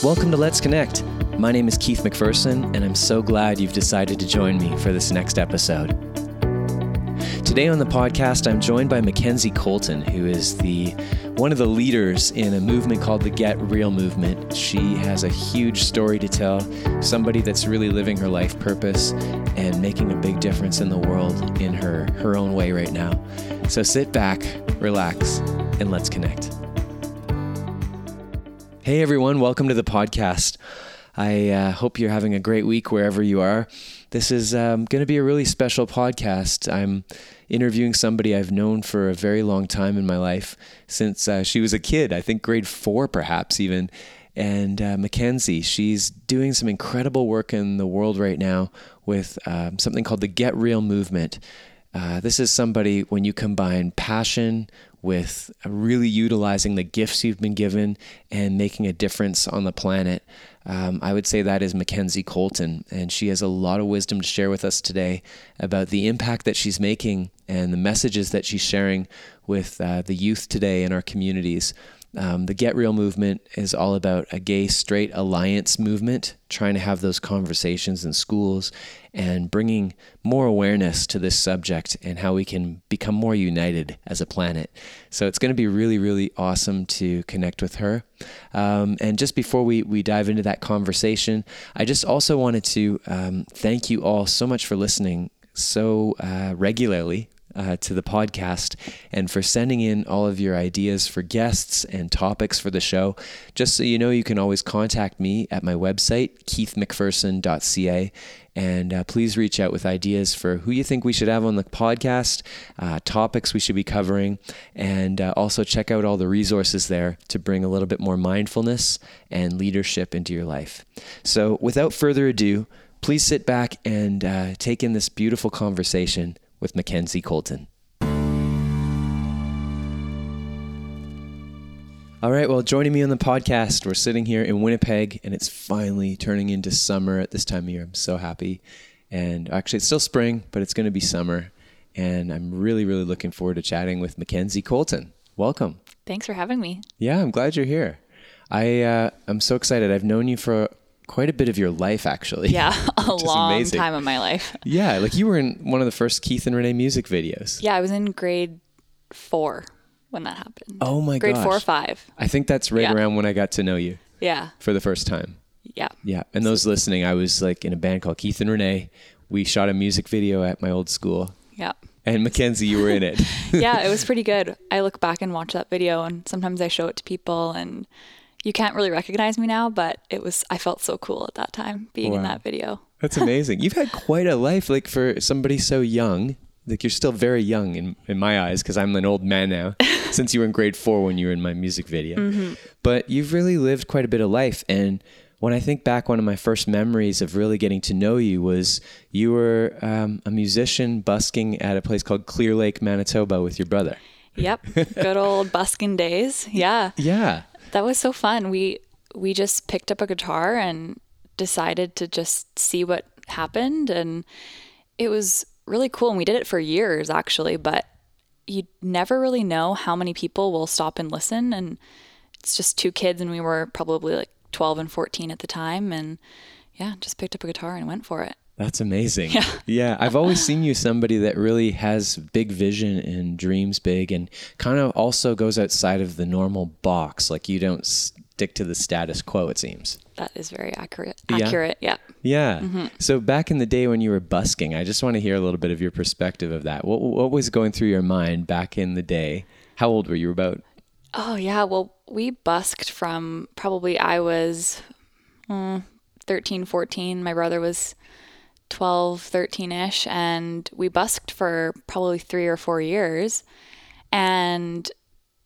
Welcome to Let's Connect. My name is Keith McPherson, and I'm so glad you've decided to join me for this next episode. Today on the podcast, I'm joined by Mackenzie Colton, who is the one of the leaders in a movement called the Get Real movement. She has a huge story to tell, somebody that's really living her life purpose and making a big difference in the world in her her own way right now. So sit back, relax, and let's connect. Hey everyone, welcome to the podcast. I uh, hope you're having a great week wherever you are. This is um, going to be a really special podcast. I'm interviewing somebody I've known for a very long time in my life since uh, she was a kid, I think grade four, perhaps even. And uh, Mackenzie, she's doing some incredible work in the world right now with um, something called the Get Real movement. Uh, this is somebody when you combine passion with really utilizing the gifts you've been given and making a difference on the planet. Um, I would say that is Mackenzie Colton, and she has a lot of wisdom to share with us today about the impact that she's making and the messages that she's sharing with uh, the youth today in our communities. Um, the Get Real movement is all about a gay straight alliance movement, trying to have those conversations in schools and bringing more awareness to this subject and how we can become more united as a planet. So it's going to be really, really awesome to connect with her. Um, and just before we, we dive into that conversation, I just also wanted to um, thank you all so much for listening so uh, regularly uh, to the podcast and for sending in all of your ideas for guests and topics for the show. Just so you know, you can always contact me at my website, keithmcpherson.ca. And uh, please reach out with ideas for who you think we should have on the podcast, uh, topics we should be covering, and uh, also check out all the resources there to bring a little bit more mindfulness and leadership into your life. So, without further ado, please sit back and uh, take in this beautiful conversation with Mackenzie Colton. All right, well, joining me on the podcast, we're sitting here in Winnipeg, and it's finally turning into summer at this time of year. I'm so happy. And actually, it's still spring, but it's going to be summer. And I'm really, really looking forward to chatting with Mackenzie Colton. Welcome. Thanks for having me. Yeah, I'm glad you're here. I uh, I'm so excited. I've known you for quite a bit of your life, actually. Yeah, a long amazing. time of my life. Yeah, like you were in one of the first Keith and Renee music videos. Yeah, I was in grade four when that happened. Oh my god, grade gosh. four or five. I think that's right Yeah. around when I got to know you Yeah, for the first time. yeah. Yeah, and those listening, I was like in a band called Keith and Renee. We shot a music video at my old school, Yeah. and Mackenzie, you were in it. Yeah, it was pretty good. I look back and watch that video and sometimes I show it to people and you can't really recognize me now, but it was I felt so cool at that time being in that video. That's amazing. You've had quite a life, like for somebody so young. Like you're still very young in, in my eyes because I'm an old man now. since you were in grade four when you were in my music video, but you've really lived quite a bit of life. And when I think back, one of my first memories of really getting to know you was you were um, a musician busking at a place called Clear Lake, Manitoba, with your brother. Yep. Good old busking days. Yeah. Yeah. That was so fun. We we just picked up a guitar and decided to just see what happened and it was really cool and we did it for years actually, but you never really know how many people will stop and listen and it's just two kids and we were probably like 12 and 14 at the time and yeah, just picked up a guitar and went for it. That's amazing. Yeah. yeah. I've always seen you somebody that really has big vision and dreams big and kind of also goes outside of the normal box. Like you don't stick to the status quo, it seems. That is very accurate. Yeah. Accurate. Yeah. Yeah. So back in the day when you were busking, I just want to hear a little bit of your perspective of that. What, what was going through your mind back in the day? How old were you about? Oh yeah, well we busked from probably I was mm, 13, 14. My brother was 12, 13ish and we busked for probably 3 or 4 years. And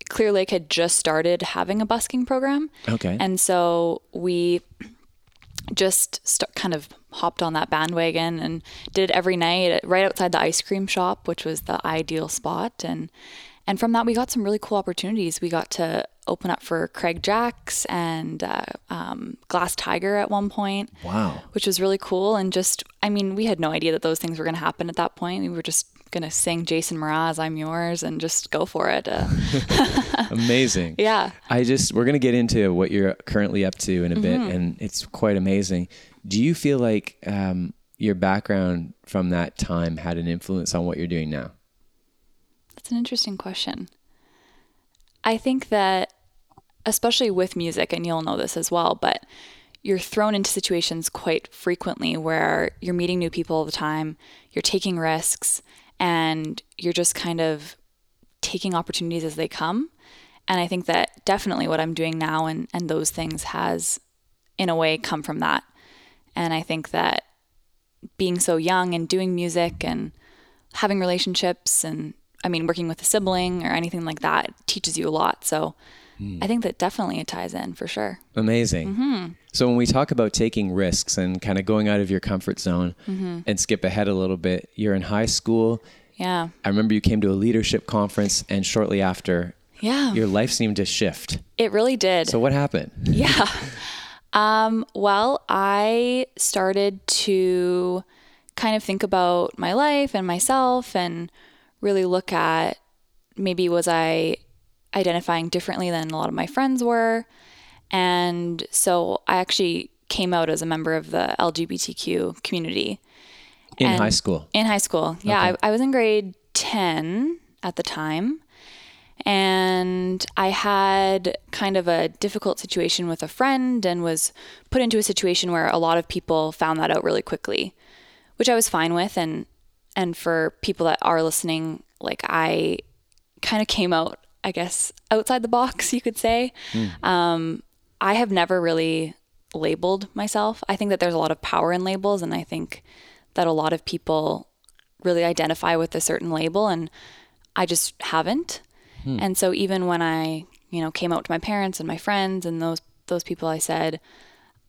Clear Lake had just started having a busking program. Okay. And so we just st- kind of hopped on that bandwagon and did it every night right outside the ice cream shop, which was the ideal spot. And and from that, we got some really cool opportunities. We got to open up for Craig Jacks and uh, um, Glass Tiger at one point, wow. which was really cool. And just, I mean, we had no idea that those things were going to happen at that point. We were just gonna sing Jason Mraz, "I'm Yours" and just go for it. Uh, amazing. yeah. I just we're gonna get into what you're currently up to in a bit, Mm-hmm. and it's quite amazing. Do you feel like um, your background from that time had an influence on what you're doing now? That's an interesting question. I think that, especially with music, and you'll know this as well, but you're thrown into situations quite frequently where you're meeting new people all the time, you're taking risks, and you're just kind of taking opportunities as they come. And I think that definitely what I'm doing now and, and those things has, in a way, come from that. And I think that being so young and doing music and having relationships and I mean working with a sibling or anything like that teaches you a lot. So I think that definitely it ties in for sure. Amazing. Mm-hmm. So when we talk about taking risks and kind of going out of your comfort zone Mm-hmm. and skip ahead a little bit, you're in high school. Yeah. I remember you came to a leadership conference, and shortly after, Yeah. your life seemed to shift. it really did. So what happened? Yeah. Um, well, I started to kind of think about my life and myself and really look at maybe was I identifying differently than a lot of my friends were. And so I actually came out as a member of the LGBTQ community In And- high school. in high school. Yeah, I, I was in grade 10 at the time. And I had kind of a difficult situation with a friend and was put into a situation where a lot of people found that out really quickly, which I was fine with. And and for people that are listening, like I kind of came out, I guess, outside the box, you could say. Um, I have never really labeled myself. I think that there's a lot of power in labels, and I think that a lot of people really identify with a certain label, and I just haven't. And so even when I, you know, came out to my parents and my friends and those those people, I said,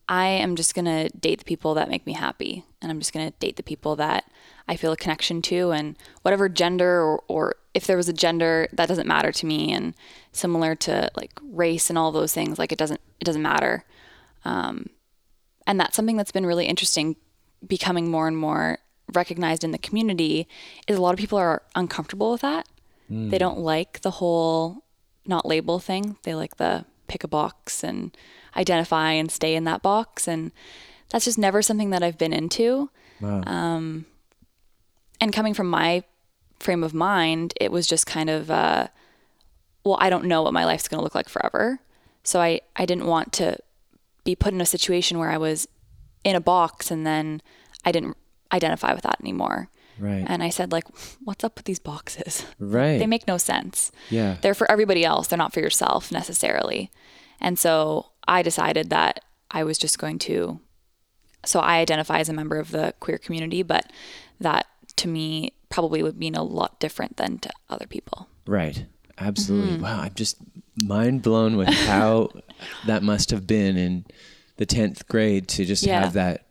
I am just gonna date the people that make me happy, and I'm just gonna date the people that I feel a connection to, and whatever gender or, or if there was a gender, that doesn't matter to me. And similar to like race and all those things, like it doesn't it doesn't matter. Um, and that's something that's been really interesting, becoming more and more recognized in the community. Is a lot of people are uncomfortable with that. They don't like the whole not label thing. They like the pick a box and identify and stay in that box. And that's just never something that I've been into. Wow. And coming from my frame of mind, it was just kind of, uh, well, I don't know what my life's going to look like forever. So I, I didn't want to be put in a situation where I was in a box and then I didn't identify with that anymore. right. And I said, like, what's up with these boxes? right. They make no sense. yeah. They're for everybody else. They're not for yourself necessarily. And so I decided that I was just going to. So I identify as a member of the queer community, but that to me probably would mean a lot different than to other people. Right. Absolutely. Mm-hmm. Wow. I'm just mind blown with how that must have been in the 10th grade to just Yeah. have that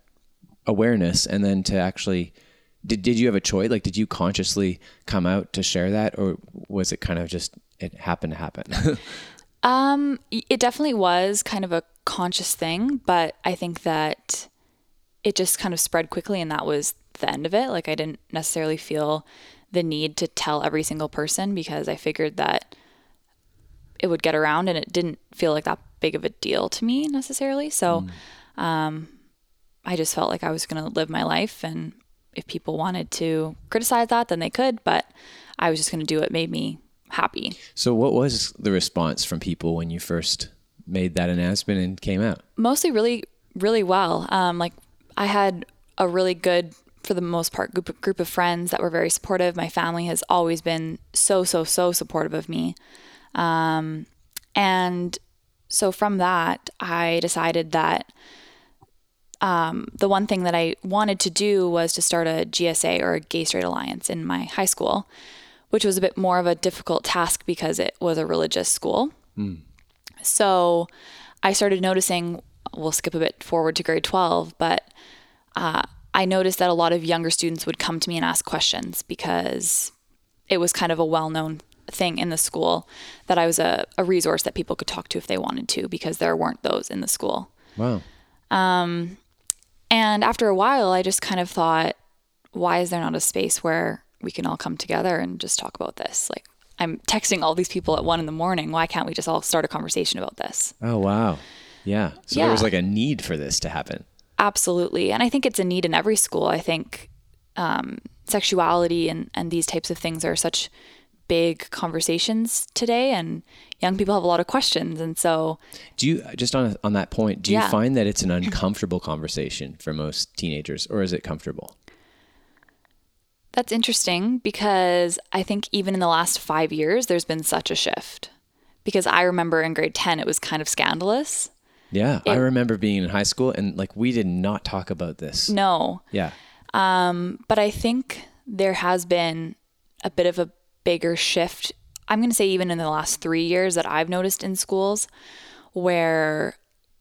awareness and then to actually did, did you have a choice like did you consciously come out to share that or was it kind of just it happened to happen Um, it definitely was kind of a conscious thing, but I think that it just kind of spread quickly, and that was the end of it. Like I didn't necessarily feel the need to tell every single person because I figured that it would get around, and it didn't feel like that big of a deal to me necessarily. So, um, I just felt like I was going to live my life, and if people wanted to criticize that, then they could. But I was just going to do what made me happy. so what was the response from people when you first made that announcement and came out mostly really really well um, like i had a really good for the most part group, group of friends that were very supportive. My family has always been so so so supportive of me. Um, and so from that i decided that um, the one thing that i wanted to do was to start a gsa or a gay straight alliance in my high school which was a bit more of a difficult task because it was a religious school. So I started noticing, we'll skip a bit forward to grade 12, but uh, I noticed that a lot of younger students would come to me and ask questions because it was kind of a well known thing in the school that I was a, a resource that people could talk to if they wanted to because there weren't those in the school. wow And after a while, I just kind of thought, why is there not a space where we can all come together and just talk about this. Like, I'm texting all these people at one in the morning. Why can't we just all start a conversation about this? Oh, wow. Yeah. So Yeah. there was like a need for this to happen. Absolutely. And I think it's a need in every school. I think um, sexuality and, and these types of things are such big conversations today, and young people have a lot of questions. And so, Do you just on on that point? Do you Yeah. find that it's an uncomfortable conversation for most teenagers, or is it comfortable? That's interesting because I think even in the last five years, there's been such a shift. Because I remember in grade 10, it was kind of scandalous. Yeah, I remember being in high school and like we did not talk about this. No. Yeah, um, But I think there has been a bit of a bigger shift. I'm going to say, even in the last three years, that I've noticed in schools where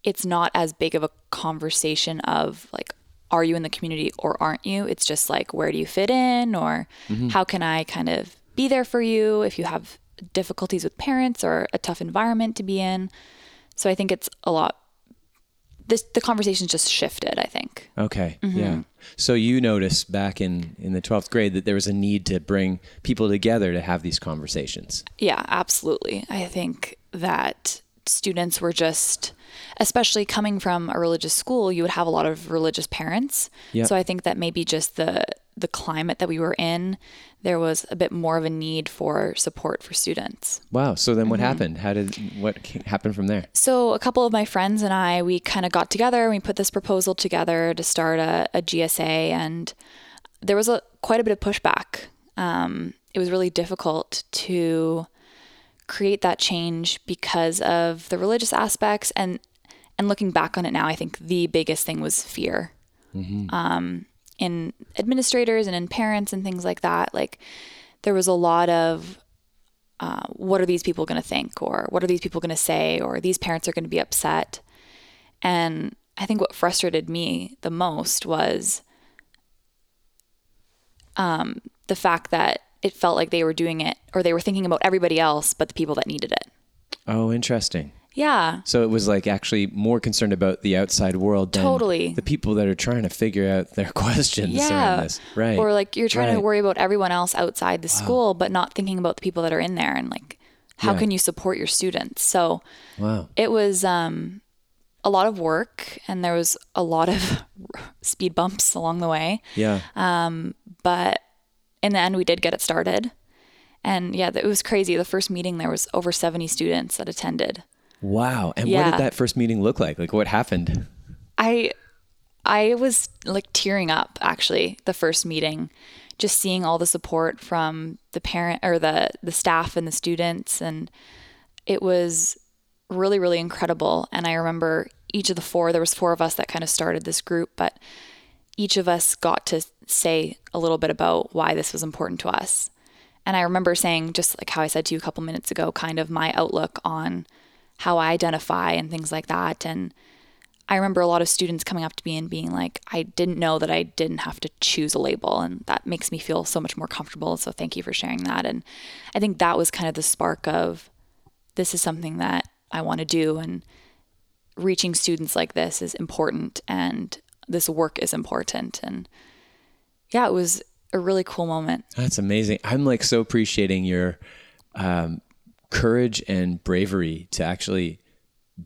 it's not as big of a conversation of like, are you in the community or aren't you? It's just like, where do you fit in? Or mm-hmm. how can I kind of be there for you if you have difficulties with parents or a tough environment to be in? So I think it's a lot. This the conversation's just shifted. I think. Okay. Mm-hmm. Yeah. So you noticed back in in the 12th grade that there was a need to bring people together to have these conversations. Yeah, absolutely. I think that students were just, especially coming from a religious school, you would have a lot of religious parents. Yeah. So I think that maybe just the the climate that we were in, there was a bit more of a need for support for students. Wow. So then what Mm-hmm. happened? How did what happened from there? So a couple of my friends and I, we kind of got together and we put this proposal together to start a, a GSA, and there was a quite a bit of pushback. Um, it was really difficult to create that change because of the religious aspects, and and looking back on it now, I think the biggest thing was fear. Um, in administrators and in parents and things like that, like there was a lot of uh, what are these people going to think or what are these people going to say or these parents are going to be upset and i think what frustrated me the most was um, the fact that it felt like they were doing it or they were thinking about everybody else but the people that needed it Oh, interesting. Yeah So it was like actually more concerned about the outside world than Totally. the people that are trying to figure out their questions yeah. Right. or like you're trying to worry about everyone else outside the school but not thinking about the people that are in there and like how Yeah. can you support your students so wow. it was um, a lot of work and there was a lot of speed bumps along the way Yeah. Um, but in the end we did get it started and yeah it was crazy the first meeting there was over 70 students that attended wow. And what did that first meeting look like? Like what happened? i i was like tearing up actually the first meeting just seeing all the support from the parent or the the staff and the students and it was really really incredible and i remember each of the four there was four of us that kind of started this group but each of us got to say a little bit about why this was important to us and i remember saying just like how i said to you a couple minutes ago kind of my outlook on how i identify and things like that and I remember a lot of students coming up to me and being like, I didn't know that I didn't have to choose a label. And that makes me feel so much more comfortable. So thank you for sharing that. And I think that was kind of the spark of this is something that I want to do. And reaching students like this is important. And this work is important. And yeah, it was a really cool moment. That's amazing. I'm like so appreciating your um, courage and bravery to actually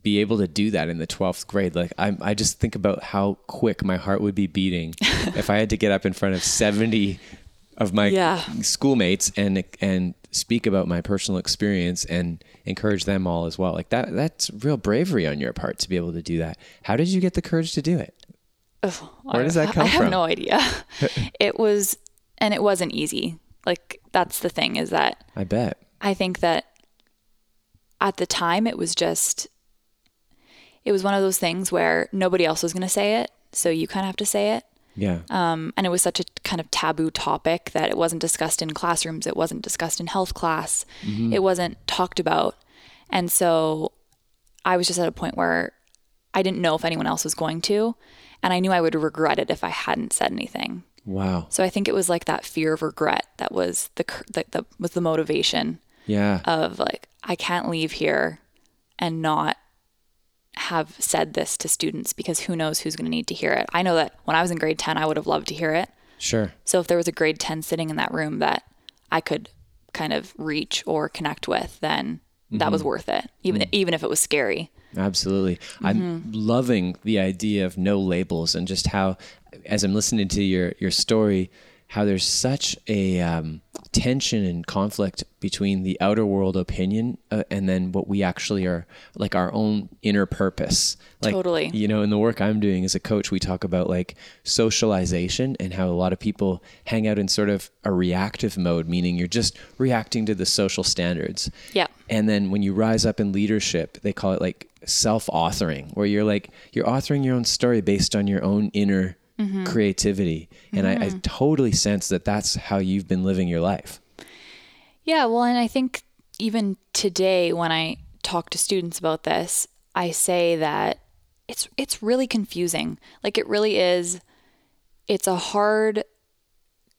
be able to do that in the 12th grade. Like I, I just think about how quick my heart would be beating if I had to get up in front of 70 of my Yeah. schoolmates and and speak about my personal experience and encourage them all as well. Like that that's real bravery on your part to be able to do that. How did you get the courage to do it? Where does that I- come I have from? no idea. it was, and it wasn't easy. Like, that's the thing is that I bet. I think that at the time it was just it was one of those things where nobody else was going to say it, so you kind of have to say it. Yeah. Um, and it was such a kind of taboo topic that it wasn't discussed in classrooms, it wasn't discussed in health class, it wasn't talked about. And so I was just at a point where I didn't know if anyone else was going to, and I knew I would regret it if I hadn't said anything. wow. So I think it was like that fear of regret that was the that the, was the motivation Yeah. of like I can't leave here and not have said this to students because who knows who's going to need to hear it. I know that when I was in grade 10 I would have loved to hear it. Sure. So if there was a grade 10 sitting in that room that I could kind of reach or connect with, then that was mm-hmm. worth it, even mm. even if it was scary. Absolutely. I'm mm-hmm. loving the idea of no labels and just how, as I'm listening to your, your story, how there's such a um, tension and conflict between the outer world opinion uh, and then what we actually are, like our own inner purpose. Like, Totally. You know, in the work I'm doing as a coach, we talk about like socialization and how a lot of people hang out in sort of a reactive mode, meaning you're just reacting to the social standards. Yeah. And then when you rise up in leadership, they call it like self authoring, where you're like, you're authoring your own story based on your own inner Mm-hmm. creativity. And I, I mm-hmm. totally sense that that's how you've been living your life. Yeah, well, and I think even today when I talk to students about this, I say that it's it's really confusing. Like it really is it's a hard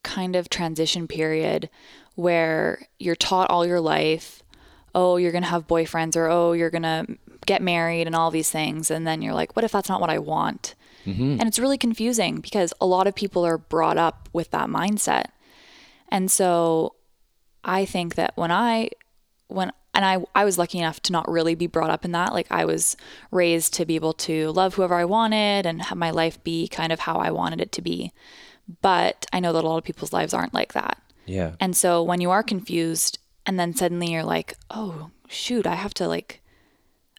kind of transition period where you're taught all your life, oh, you're going to have boyfriends or oh, you're going to get married and all these things and then you're like, what if that's not what I want? Mm-hmm. And it's really confusing because a lot of people are brought up with that mindset. And so I think that when I when and I I was lucky enough to not really be brought up in that. Like I was raised to be able to love whoever I wanted and have my life be kind of how I wanted it to be. But I know that a lot of people's lives aren't like that. Yeah. And so when you are confused and then suddenly you're like, "Oh, shoot, I have to like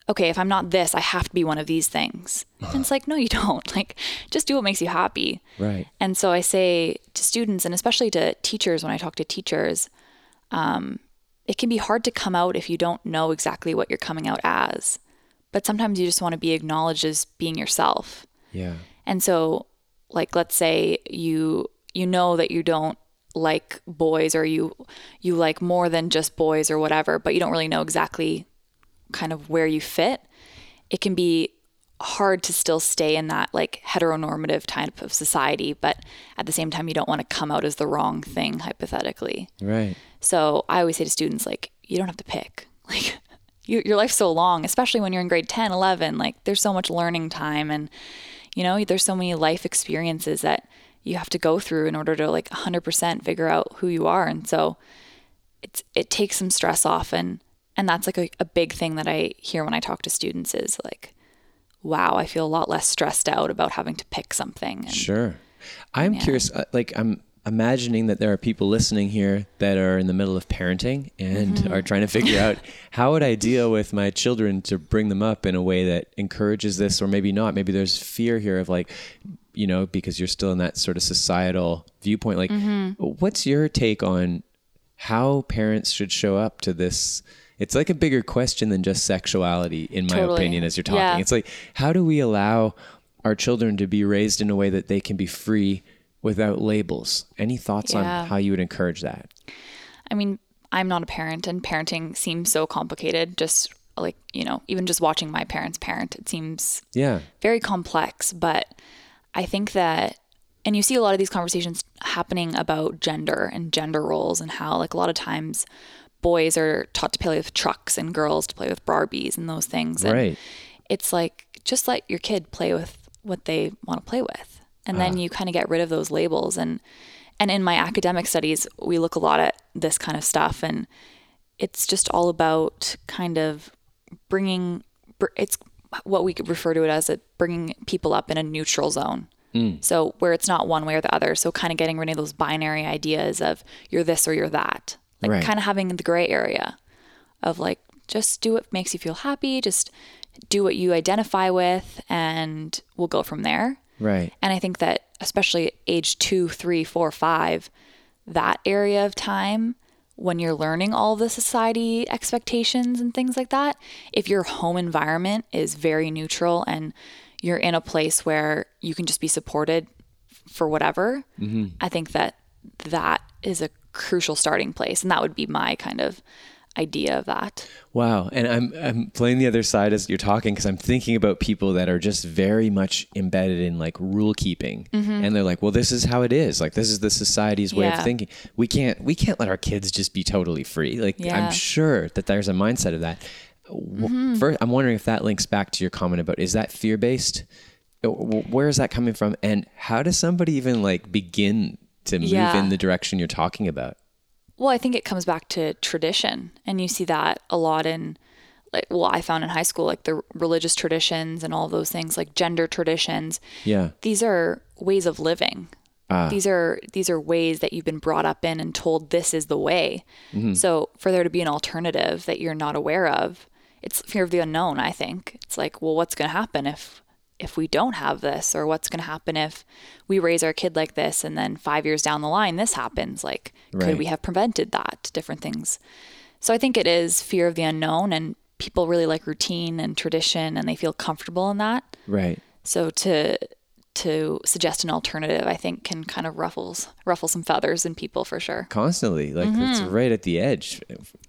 okay, if I'm not this, I have to be one of these things." And it's like, "No, you don't. Like just do what makes you happy." Right. And so I say to students and especially to teachers when I talk to teachers, um, it can be hard to come out if you don't know exactly what you're coming out as. But sometimes you just want to be acknowledged as being yourself. Yeah. And so like let's say you you know that you don't like boys or you you like more than just boys or whatever, but you don't really know exactly kind of where you fit. It can be hard to still stay in that like heteronormative type of society, but at the same time you don't want to come out as the wrong thing hypothetically. Right. So I always say to students, like, you don't have to pick. Like, you, your life's so long, especially when you're in grade 10, 11. Like, there's so much learning time, and, you know, there's so many life experiences that you have to go through in order to, like, 100% figure out who you are. And so it's, it takes some stress off. And, and that's like a, a big thing that I hear when I talk to students is like, wow, I feel a lot less stressed out about having to pick something. And, Sure. I'm curious, uh, like, I'm imagining that there are people listening here that are in the middle of parenting and are trying to figure out how would I deal with my children to bring them up in a way that encourages this, or maybe not. Maybe there's fear here of like, you know, because you're still in that sort of societal viewpoint. Like, what's your take on how parents should show up to this? It's like a bigger question than just sexuality, in my Totally. opinion, as you're talking. Yeah. It's like, how do we allow our children to be raised in a way that they can be free without labels? Any thoughts Yeah. on how you would encourage that? I mean, I'm not a parent, and parenting seems so complicated. Just like, you know, even just watching my parents parent, it seems Yeah. very complex. But I think that, and you see a lot of these conversations happening about gender and gender roles, and how, like, a lot of times boys are taught to play with trucks and girls to play with Barbies and those things. And Right. it's like, just let your kid play with what they want to play with. And then ah. you kind of get rid of those labels. And, and in my academic studies, we look a lot at this kind of stuff. And it's just all about kind of bringing, it's what we could refer to it as a bringing people up in a neutral zone. Hmm. So where it's not one way or the other. So kind of getting rid of those binary ideas of you're this or you're that. Like Right. kind of having the gray area of like just do what makes you feel happy, just do what you identify with, and we'll go from there. Right. And I think that especially age two, three, four, five, that area of time when you're learning all the society expectations and things like that, if your home environment is very neutral and you're in a place where you can just be supported for whatever, mm-hmm. I think that that is a crucial starting place. And that would be my kind of idea of that. Wow. And I'm I'm playing the other side as you're talking because I'm thinking about people that are just very much embedded in like rule keeping. Mm-hmm. And they're like, well, this is how it is. Like this is the society's way of thinking. We can't we can't let our kids just be totally free. Like Yeah. I'm sure that there's a mindset of that. W mm-hmm. First, I'm wondering if that links back to your comment about is that fear based? Uh, where is that coming from? And how does somebody even like begin to move Yeah. in the direction you're talking about. Well, I think it comes back to tradition, and you see that a lot in, like, well, I found in high school, like the religious traditions and all those things, like gender traditions. Yeah. These are ways of living. Ah. These are these are ways that you've been brought up in and told this is the way. So for there to be an alternative that you're not aware of, it's fear of the unknown. I think it's like, well, what's going to happen if if we don't have this, or what's going to happen if we raise our kid like this, and then five years down the line this happens? Like, Right. could we have prevented that? Different things. So I think it is fear of the unknown, and people really like routine and tradition, and they feel comfortable in that. Right. So to to suggest an alternative, I think can kind of ruffles ruffle some feathers in people for sure. Constantly. Like it's right at the edge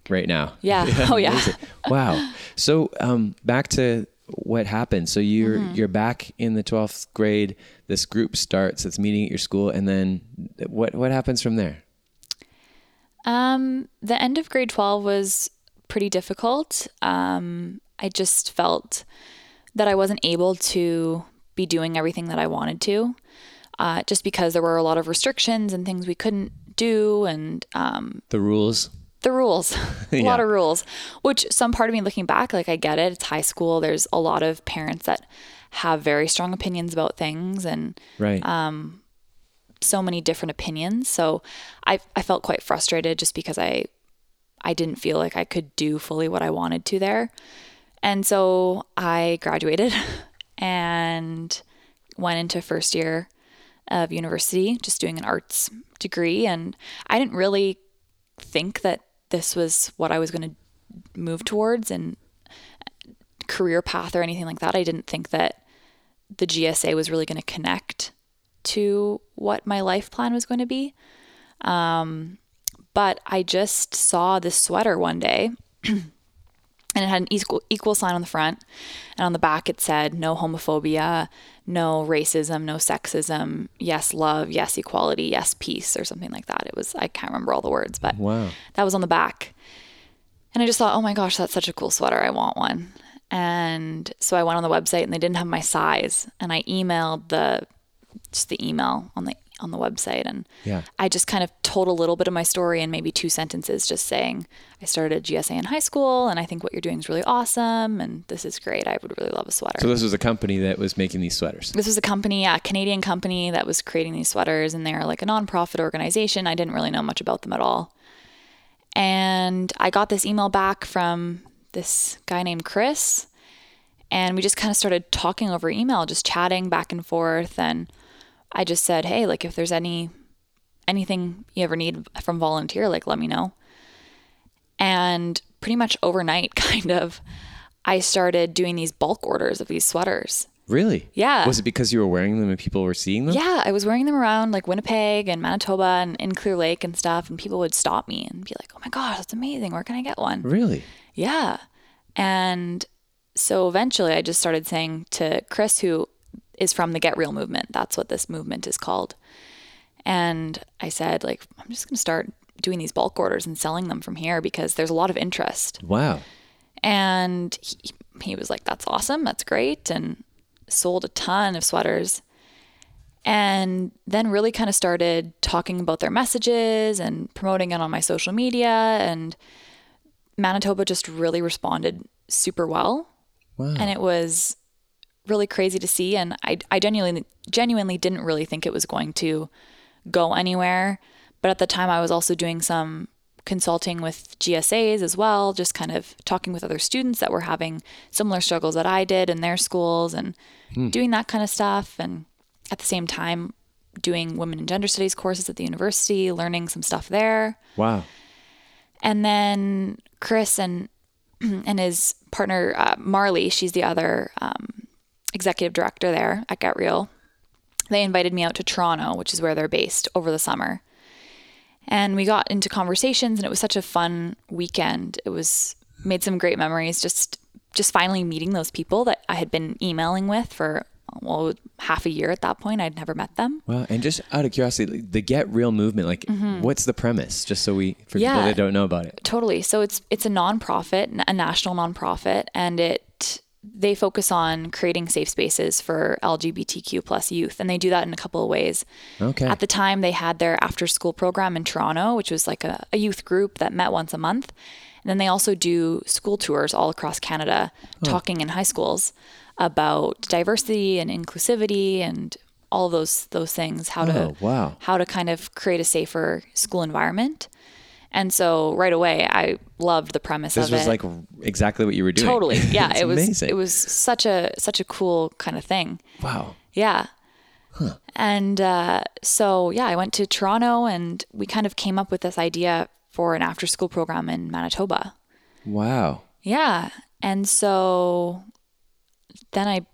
right now. Mm-hmm. Yeah. Oh yeah. Wow. So um, back to what happened. So you're Mm-hmm. you're back in the twelfth grade. This group starts. It's meeting at your school, and then what what happens from there? Um, the end of grade 12 was pretty difficult. Um, I just felt that I wasn't able to be doing everything that I wanted to, uh, just because there were a lot of restrictions and things we couldn't do, and um, The rules. The rules, a lot of rules. Which some part of me looking back, like I get it. It's high school. There's a lot of parents that have very strong opinions about things, and Right. Um, so many different opinions. So I I felt quite frustrated just because I I didn't feel like I could do fully what I wanted to there. And so I graduated and went into first year of university just doing an arts degree and I didn't really think that this was what I was going to move towards and career path or anything like that. I didn't think that the GSA was really going to connect to what my life plan was going to be. Um, but I just saw this sweater one day and it had an equal, equal sign on the front. And on the back, it said no homophobia, no racism, no sexism, yes, love, yes, equality, yes, peace, or something like that. It was, I can't remember all the words, but wow. that was on the back. And I just thought, oh my gosh, that's such a cool sweater. I want one. And so I went on the website and they didn't have my size. And I emailed the just the email on the on the website and Yeah. I just kind of told a little bit of my story in maybe two sentences, just saying I started GSA in high school and I think what you're doing is really awesome and this is great. I would really love a sweater. So this was a company that was making these sweaters. this was a company, a Canadian company that was creating these sweaters, and they're like a nonprofit organization. I didn't really know much about them at all. And I got this email back from this guy named Chris, and we just kind of started talking over email, just chatting back and forth. And I just said, "Hey, like if there's any anything you ever need from volunteer, like let me know." And pretty much overnight, kind of, I started doing these bulk orders of these sweaters. Really? Yeah. Was it because you were wearing them and people were seeing them? Yeah, I was wearing them around like Winnipeg and Manitoba and in Clear Lake and stuff, and people would stop me and be like, "Oh my gosh, that's amazing! Where can I get one?" Really? Yeah, and so eventually, I just started saying to Chris, who is from the Get Real movement. That's what this movement is called. And I said, like, I'm just gonna start doing these bulk orders and selling them from here because there's a lot of interest. Wow. And he, he was like, that's awesome. That's great. And sold a ton of sweaters. And then really kind of started talking about their messages and promoting it on my social media. And Manitoba just really responded super well. Wow. And it was really crazy to see. And I, I genuinely, genuinely didn't really think it was going to go anywhere. But at the time, I was also doing some consulting with GSAs as well, just kind of talking with other students that were having similar struggles that I did in their schools and doing that kind of stuff. And at the same time, doing women and gender studies courses at the university, learning some stuff there. wow. And then Chris and and his partner uh, Marley, she's the other um, executive director there at Get Real. They invited me out to Toronto, which is where they're based, over the summer. And we got into conversations, and it was such a fun weekend. It was made some great memories. Just just finally meeting those people that I had been emailing with for well half a year at that point. I'd never met them. well And just out of curiosity, the Get Real movement, like, what's the premise? Just so we, for people Mm-hmm. That don't know about it. Totally. So it's it's a nonprofit, a national nonprofit, and it they focus on creating safe spaces for LGBTQ plus youth, and they do that in a couple of ways. Okay. At the time, they had their after school program in Toronto, which was like a, a youth group that met once a month. And then they also do school tours all across Canada, talking in high schools about diversity and inclusivity and all of those those things. How to Oh, wow. how to kind of create a safer school environment. And so right away, I loved the premise this of was like exactly what you were doing. totally, yeah. It was amazing. it was such a such a cool kind of thing. wow. Yeah. Huh. And uh, so, yeah, I went to Toronto and we kind of came up with this idea for an after school program in Manitoba. Wow. Yeah. And so then I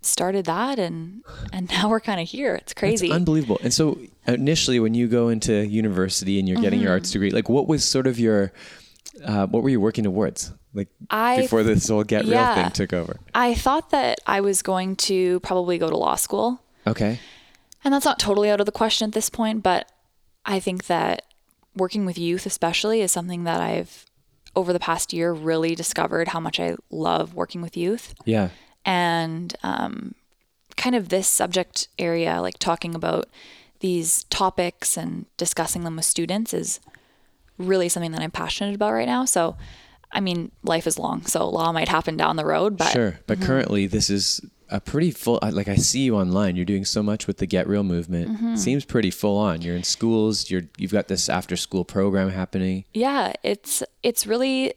started that and and now we're kind of here. It's crazy. It's unbelievable. And so initially when you go into university and you're getting your Mm-hmm. arts degree, like what was sort of your uh, what were you working towards? Like I- before this whole get real thing took over. I thought that I was going to probably go to law school. Okay. And that's not totally out of the question at this point, but I think that working with youth, especially, is something that I've, over the past year, really discovered how much I love working with youth. Yeah. And um, kind of this subject area, like talking about these topics and discussing them with students, is really something that I'm passionate about right now. So, I mean, life is long, so law might happen down the road, but Sure. But Mm-hmm. currently this is a pretty full like I see you online. You're doing so much with the Get Real movement. Mm-hmm. Seems pretty full on. You're in schools, you're you've got this after school program happening. yeah it's it's really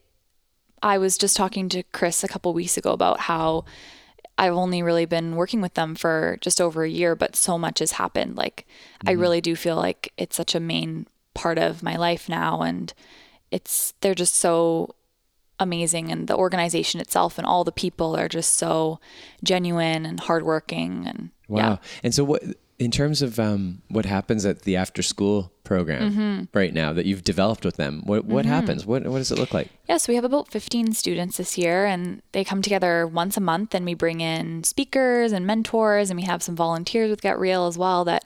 i was just talking to chris a couple weeks ago about how i've only really been working with them for just over a year but so much has happened. Like i mm-hmm. really do feel like it's such a main part of my life now and it's they're just so amazing and the organization itself and all the people are just so genuine and hardworking and Wow. yeah And so what in terms of um, what happens at the after school program Mm-hmm. right now that you've developed with them, what what happens? What what does it look like? Yeah, so we have about 15 students this year, and they come together once a month, and we bring in speakers and mentors, and we have some volunteers with Get Real as well that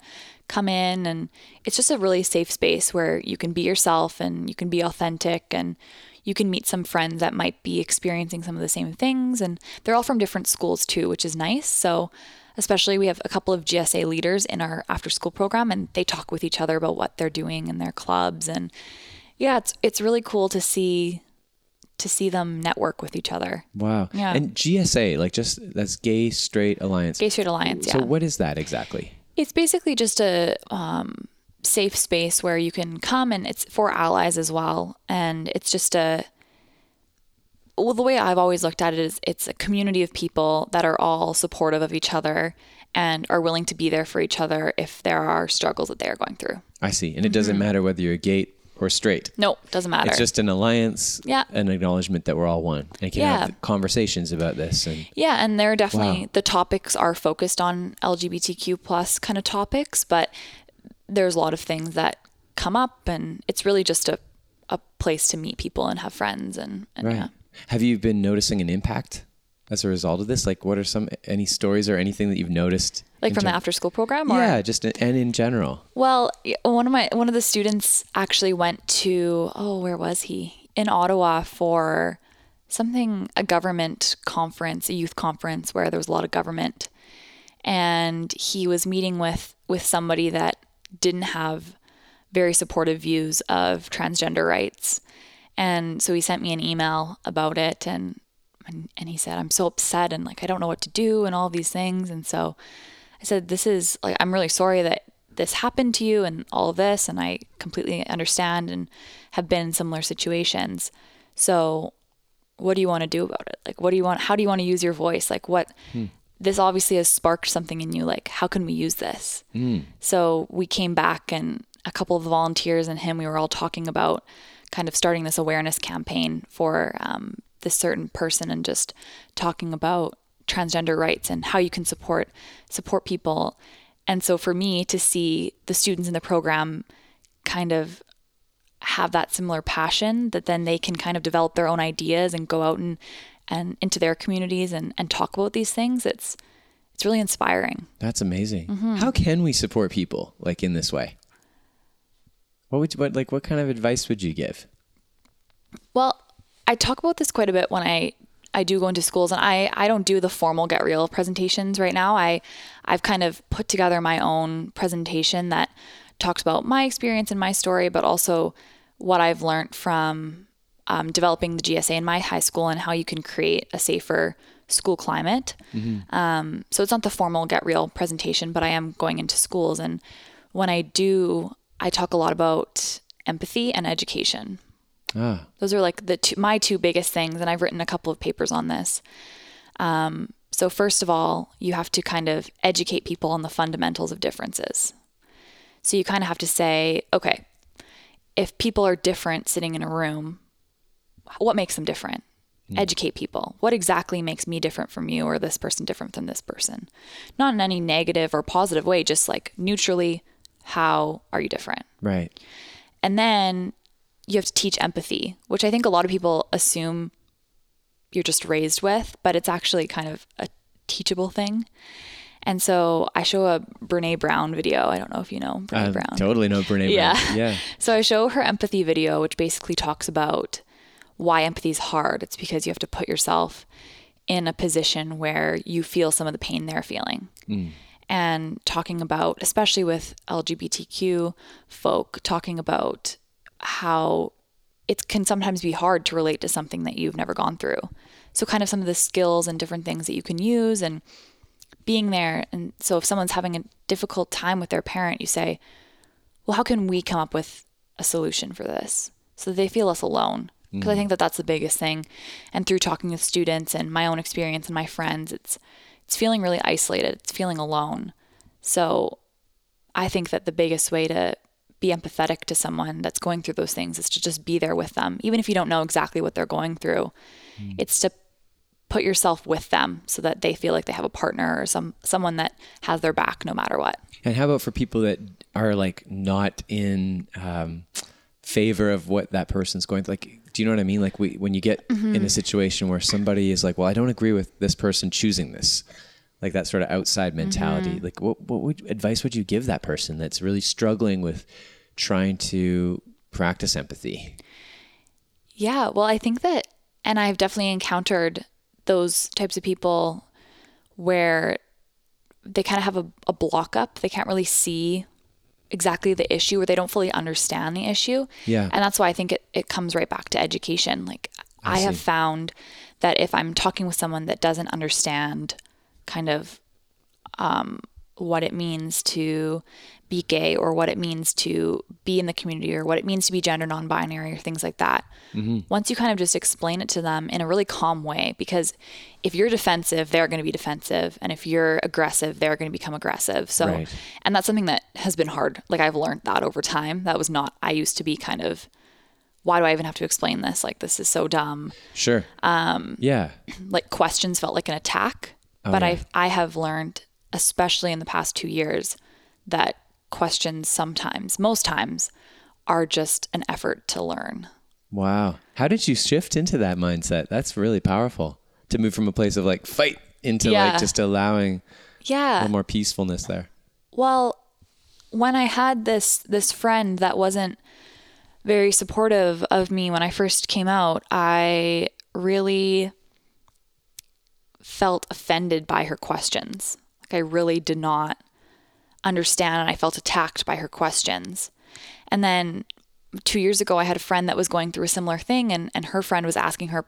come in. And it's just a really safe space where you can be yourself and you can be authentic and you can meet some friends that might be experiencing some of the same things. And they're all from different schools too, which is nice. So, especially, we have a couple of GSA leaders in our after school program, and they talk with each other about what they're doing in their clubs. And yeah, it's, it's really cool to see to see them network with each other. Wow. Yeah. And GSA, like just that's Gay Straight Alliance. Gay Straight Alliance, yeah. So what is that exactly? It's basically just a um, safe space where you can come and it's for allies as well. And it's just a, well, the way I've always looked at it is it's a community of people that are all supportive of each other and are willing to be there for each other if there are struggles that they are going through. I see. And it doesn't mm-hmm. matter whether you're gay or straight. No, doesn't matter. It's just an alliance, Yeah. an acknowledgement that we're all one, and can Yeah. have conversations about this. And Yeah, and there are definitely Wow. the topics are focused on LGBTQ plus kind of topics, but there's a lot of things that come up, and it's really just a a place to meet people and have friends, and, and right. yeah. Have you been noticing an impact as a result of this? Like, what are some any stories or anything that you've noticed? Like from the after school program, or Yeah, just in, and in general. well, one of my one of the students actually went to oh, where was he in Ottawa for something a government conference, a youth conference where there was a lot of government, and he was meeting with with somebody that didn't have very supportive views of transgender rights. And so he sent me an email about it and and, and he said, I'm so upset and like I don't know what to do and all these things. And so I said, This is like I'm really sorry that this happened to you and all of this and I completely understand and have been in similar situations. So what do you want to do about it? Like, what do you want? How do you want to use your voice? Like, what? Hmm. This obviously has sparked something in you. Like, how can we use this? Hmm. So we came back, and a couple of the volunteers and him, we were all talking about kind of starting this awareness campaign for um, this certain person, and just talking about transgender rights and how you can support support people. And so for me to see the students in the program kind of have that similar passion that then they can kind of develop their own ideas and go out and and into their communities and, and talk about these things it's it's really inspiring That's amazing. Mm-hmm. How can we support people like in this way? What would you, what like what kind of advice would you give? well i talk about this quite a bit when i I do go into schools and I, I don't do the formal get real presentations right now. I I've kind of put together my own presentation that talks about my experience and my story, but also what I've learned from um, developing the GSA in my high school and how you can create a safer school climate. Mm-hmm. Um, so it's not the formal get real presentation, but I am going into schools. And when I do, I talk a lot about empathy and education. Ah. Those are like the two, my two biggest things, and I've written a couple of papers on this. Um, so first of all, you have to kind of educate people on the fundamentals of differences. So you kind of have to say, okay, if people are different sitting in a room, what makes them different? Mm. Educate people. What exactly makes me different from you or this person different than this person? Not in any negative or positive way, just like neutrally, how are you different? Right. And then you have to teach empathy, which I think a lot of people assume you're just raised with, but it's actually kind of a teachable thing. And so I show a Brene Brown video. I don't know if you know Brene I Brown. Totally know Brene yeah. Brown. Yeah. So I show her empathy video, which basically talks about why empathy is hard. It's because you have to put yourself in a position where you feel some of the pain they're feeling. Mm. And talking about, especially with LGBTQ folk, talking about how it can sometimes be hard to relate to something that you've never gone through. So, kind of some of the skills and different things that you can use and being there. And so, if someone's having a difficult time with their parent, you say, Well, how can we come up with a solution for this so that they feel less alone? Because mm-hmm. I think that that's the biggest thing. And through talking with students and my own experience and my friends, it's it's feeling really isolated. It's feeling alone. So I think that the biggest way to be empathetic to someone that's going through those things is to just be there with them, even if you don't know exactly what they're going through. Mm. It's to put yourself with them so that they feel like they have a partner or some someone that has their back no matter what. And how about for people that are like not in um, favor of what that person's going through? Like, do you know what I mean? Like, we, when you get mm-hmm. in a situation where somebody is like, "Well, I don't agree with this person choosing this," like that sort of outside mentality. Mm-hmm. Like, what what would, advice would you give that person that's really struggling with trying to practice empathy? Yeah, well, I think that, and I've definitely encountered those types of people where they kind of have a, a block up. They can't really see exactly the issue or they don't fully understand the issue. Yeah. And that's why I think it, it comes right back to education. Like I, I have found that if I'm talking with someone that doesn't understand kind of um, what it means to be gay or what it means to be in the community or what it means to be gender non-binary or things like that. Mm-hmm. Once you kind of just explain it to them in a really calm way because if you're defensive, they're going to be defensive and if you're aggressive, they're going to become aggressive. So right. and that's something that has been hard. Like I've learned that over time. That was not I used to be kind of why do I even have to explain this? Like this is so dumb. Sure. Um yeah. Like questions felt like an attack. Oh, but yeah. I I have learned especially in the past 2 years that questions sometimes, most times, are just an effort to learn. Wow. How did you shift into that mindset? That's really powerful to move from a place of like fight into yeah. like just allowing yeah. a more peacefulness there. Well, when I had this this friend that wasn't very supportive of me when I first came out, I really felt offended by her questions. I really did not understand and I felt attacked by her questions. And then two years ago, I had a friend that was going through a similar thing, and, and her friend was asking her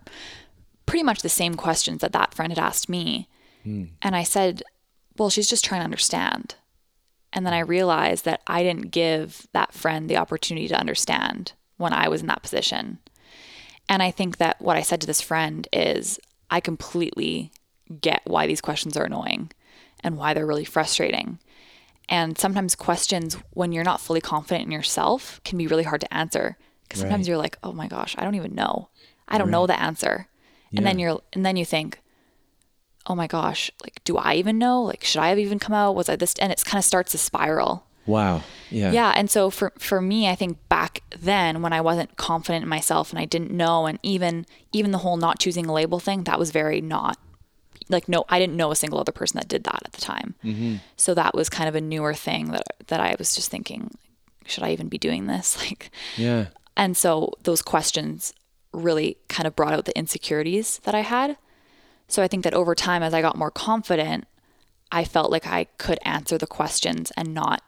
pretty much the same questions that that friend had asked me. Mm. And I said, Well, she's just trying to understand. And then I realized that I didn't give that friend the opportunity to understand when I was in that position. And I think that what I said to this friend is, I completely get why these questions are annoying and why they're really frustrating. And sometimes questions, when you're not fully confident in yourself, can be really hard to answer. Because sometimes right. you're like, oh my gosh, I don't even know. I don't right. know the answer. Yeah. And then you're, and then you think, oh my gosh, like, do I even know? Like, should I have even come out? Was I this? And it kind of starts a spiral. Wow. Yeah. Yeah. And so for, for me, I think back then when I wasn't confident in myself and I didn't know, and even, even the whole not choosing a label thing, that was very not like no i didn't know a single other person that did that at the time. Mm-hmm. so that was kind of a newer thing that that i was just thinking should i even be doing this? Like yeah. and so those questions really kind of brought out the insecurities that i had. So I think that over time, as I got more confident, I felt like I could answer the questions and not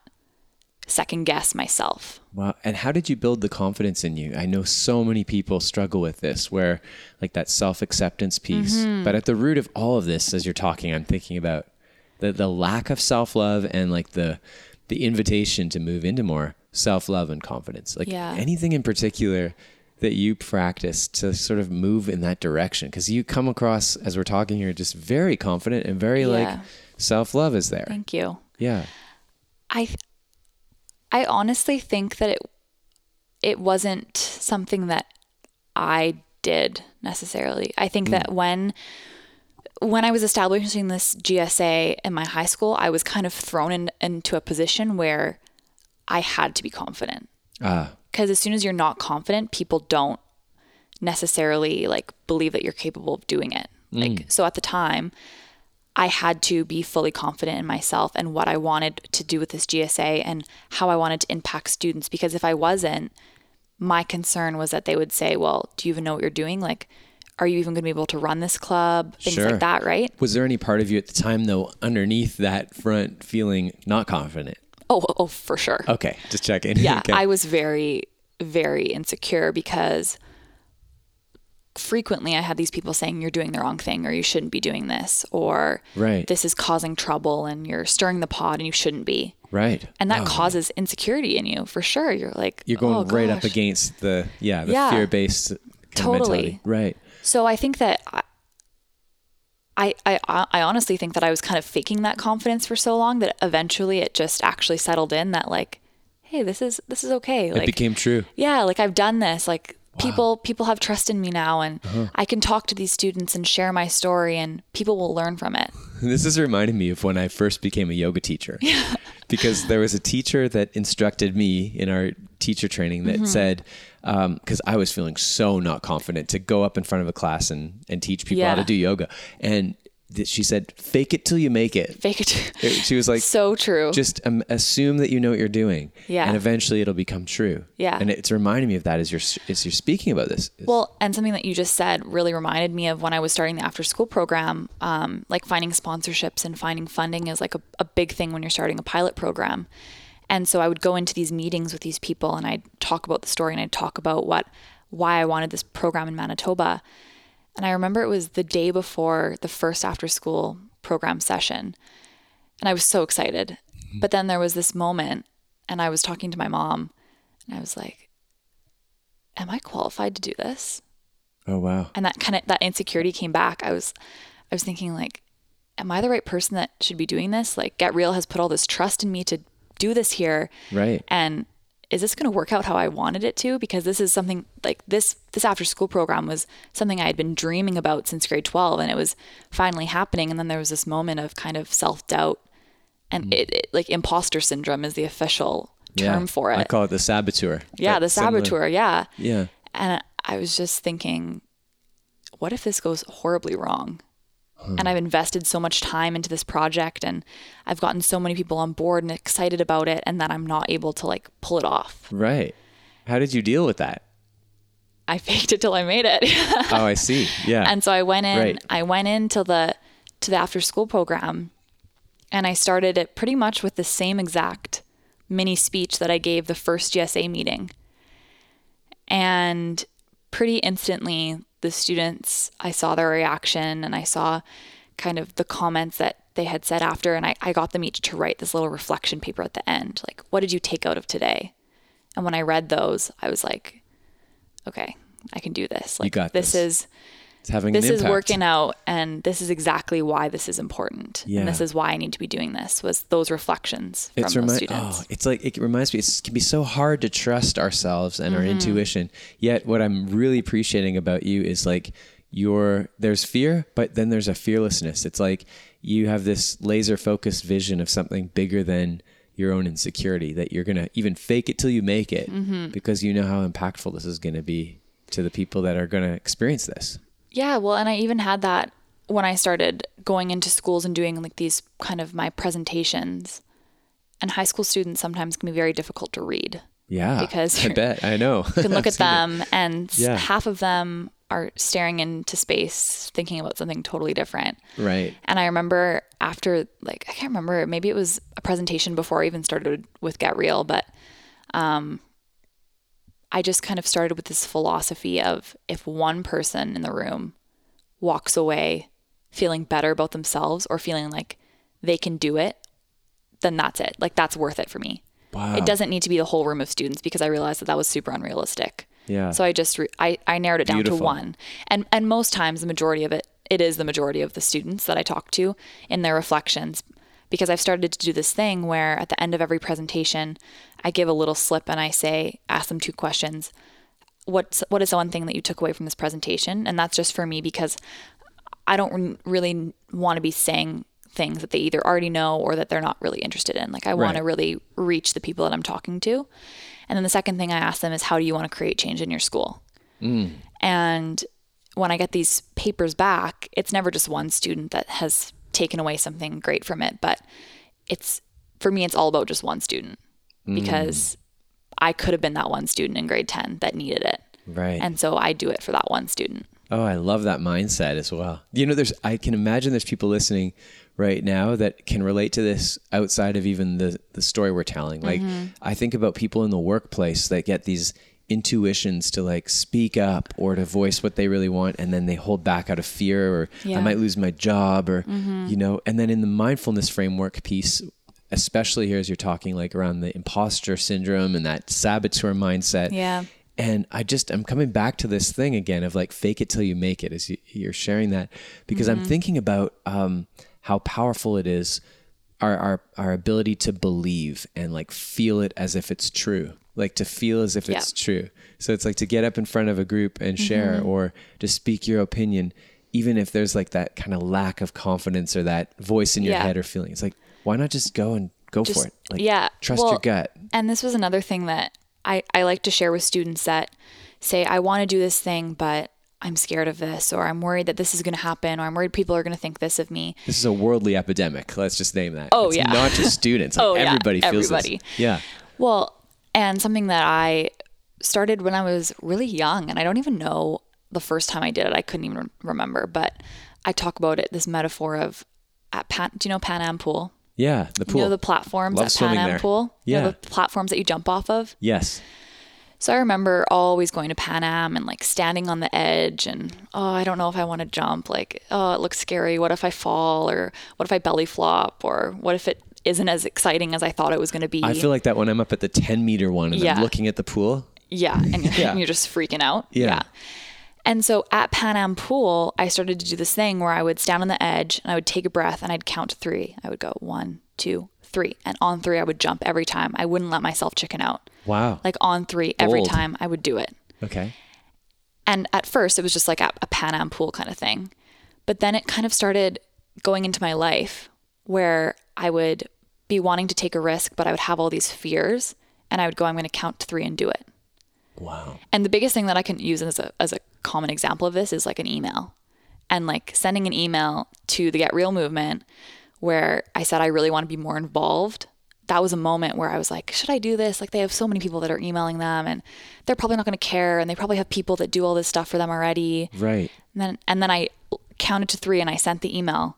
second guess myself. Wow. And how did you build the confidence in you? I know so many people struggle with this, where like that self acceptance piece. Mm-hmm. But at the root of all of this, as you're talking, I'm thinking about the, the lack of self love and like the, the invitation to move into more self love and confidence. Like Yeah. anything in particular that you practice to sort of move in that direction? Because you come across, as we're talking here, just very confident and very like self love is there. Thank you. Yeah. I I honestly think that it it wasn't something that I did necessarily. I think that when when I was establishing this GSA in my high school, I was kind of thrown in, into a position where I had to be confident. Ah, Because as soon as you're not confident, people don't necessarily like believe that you're capable of doing it. Like so at the time, I had to be fully confident in myself and what I wanted to do with this GSA and how I wanted to impact students. Because if I wasn't, my concern was that they would say, Well, do you even know what you're doing? Like, are you even going to be able to run this club? Things Sure. like that, right? Was there any part of you at the time, though, underneath that front feeling not confident? Oh, oh, oh for sure. Okay, just checking. Yeah, Okay. I was very, very insecure because frequently I had these people saying you're doing the wrong thing or you shouldn't be doing this or Right. this is causing trouble and you're stirring the pot and you shouldn't be. right. And that Oh, causes insecurity in you for sure. You're like You're going "Oh, right up against the yeah the Yeah. fear based Totally. Right. So I think that I, I, I, I honestly think that I was kind of faking that confidence for so long that eventually it just actually settled in that like, hey, this is this is okay. It became true. yeah like i've done this like people people have trust in me now and Uh-huh. i can talk to these students and share my story and people will learn from it This is reminding me of when I first became a yoga teacher. Yeah. because there was a teacher that instructed me in our teacher training that Mm-hmm. said, because I was feeling so not confident to go up in front of a class and, and teach people how to do yoga. And she said, fake it till you make it. fake it She was like, so true just um, assume that you know what you're doing. Yeah. And eventually it'll become true. Yeah. And it's reminding me of that as you're, as you're speaking about this. well and something that you just said really reminded me of when i was starting the after school program um, like finding sponsorships and finding funding is like a, a big thing when you're starting a pilot program and so i would go into these meetings with these people and i'd talk about the story and i'd talk about what why i wanted this program in manitoba And I remember it was the day before the first after school program session. And I was so excited. Mm-hmm. But then there was this moment, and I was talking to my mom, and I was like, Am I qualified to do this? oh, wow. And that kind of that insecurity came back. I was I was thinking like, Am I the right person that should be doing this? Like Get Real has put all this trust in me to do this here. Right. And is this going to work out how I wanted it to? Because this is something like this this after school program was something I had been dreaming about since grade 12 and it was finally happening and then there was this moment of kind of self-doubt and mm. it, it like imposter syndrome is the official term for it. I call it the saboteur. yeah, the similar. saboteur, yeah. Yeah. And I was just thinking what if this goes horribly wrong? Hmm. And I've invested so much time into this project and I've gotten so many people on board and excited about it and that I'm not able to like pull it off. Right. How did you deal with that? I faked it till I made it. Oh, I see. Yeah. and so I went in Right. I went into the to the after school program and I started it pretty much with the same exact mini speech that I gave the first GSA meeting. And pretty instantly the students I saw their reaction and I saw kind of the comments that they had said after and I, I got them each to write this little reflection paper at the end. Like, what did you take out of today? And when I read those, I was like, okay, I can do this. Like got this this. is it's having this is working out and this is exactly why this is important Yeah. and this is why i need to be doing this was those reflections from It's those remi- students oh, it's like it reminds me. It can be so hard to trust ourselves and our Mm-hmm. intuition. Yet, what I'm really appreciating about you is like your there's fear, but then there's a fearlessness. It's like you have this laser focused vision of something bigger than your own insecurity. That you're gonna even fake it till you make it Mm-hmm. because you know how impactful this is gonna be to the people that are gonna experience this. Yeah well and i even had that when i started going into schools and doing like these kind of my presentations and high school students sometimes can be very difficult to read Yeah, Because I bet I know. you can look at them and Yeah. half of them are staring into space thinking about something totally different. Right. And I remember after like I can't remember, maybe it was a presentation before I even started with Get Real, but um I just kind of started with this philosophy of if one person in the room walks away feeling better about themselves or feeling like they can do it, then that's it. Like that's worth it for me. Wow. It doesn't need to be the whole room of students because I realized that that was super unrealistic. Yeah. So I just re- I I narrowed it down Beautiful. to one, and and most times the majority of it it is the majority of the students that I talk to in their reflections, because I've started to do this thing where at the end of every presentation, I give a little slip and I say ask them two questions. What's what is the one thing that you took away from this presentation? And that's just for me because I don't really want to be saying things that they either already know or that they're not really interested in. Like I want to really reach the people that I'm talking to. And then the second thing I ask them is how do you want to create change in your school? Mm. And when I get these papers back, it's never just one student that has taken away something great from it, but it's for me it's all about just one student because I could have been that one student in grade 10 that needed it. Right. And so I do it for that one student. Oh, I love that mindset as well. You know, there's I can imagine there's people listening right now that can relate to this outside of even the the story we're telling. Like Mm-hmm. I think about people in the workplace that get these intuitions to like speak up or to voice what they really want and then they hold back out of fear or I Yeah. Mm-hmm. might lose my job or you know, and then in the mindfulness framework piece especially here as you're talking like around the imposter syndrome and that saboteur mindset. Yeah. And I just I'm coming back to this thing again of like fake it till you make it as you, you're sharing that because Mm-hmm. I'm thinking about um, how powerful it is our, our our ability to believe and like feel it as if it's true like to feel as if Yeah. it's true so it's like to get up in front of a group and share mm-hmm. or to speak your opinion even if there's like that kind of lack of confidence or that voice in your Yeah. head or feeling it's like why not just go and go Just- for it like yeah. trust Well, your gut And this was another thing that I, I like to share with students that say, I want to do this thing, but I'm scared of this, or I'm worried that this is going to happen, or I'm worried people are going to think this of me. This is a worldly epidemic. Let's just name that. Oh, it's yeah. Not just students. Like Oh, yeah. everybody feels Everybody. this. Yeah. Well, and something that I started when I was really young, and I don't even know the first time I did it. I couldn't even remember, but I talk about it. This metaphor of at Pan. Do you know Pan Am Pool? Yeah. The pool. You know the platforms Love at Pan Am there. Pool. You know Yeah. the platforms that you jump off of. yes. So I remember always going to Pan Am and like standing on the edge and oh, I don't know if I want to jump. Like, oh, it looks scary. What if I fall? Or what if I belly flop? Or what if it isn't as exciting as I thought it was going to be? I feel like that when I'm up at the 10 meter one and Yeah. I'm looking at the pool. yeah. And you're, Yeah. and you're just freaking out. Yeah. And so at Pan Am Pool, I started to do this thing where I would stand on the edge and I would take a breath and I'd count to three. I would go one, two, three. And on three, I would jump every time. I wouldn't let myself chicken out. Wow. Like on three, every time I would do it. okay. And at first, it was just like a, a Pan Am pool kind of thing. But then it kind of started going into my life where I would be wanting to take a risk, but I would have all these fears. And I would go, I'm going to count to three and do it. Wow. And the biggest thing that I can use as a, as a common example of this is like an email. And like sending an email to the Get Real movement where I said I really want to be more involved. That was a moment where I was like, should I do this? Like they have so many people that are emailing them and they're probably not going to care and they probably have people that do all this stuff for them already. Right. And then and then I counted to 3 and I sent the email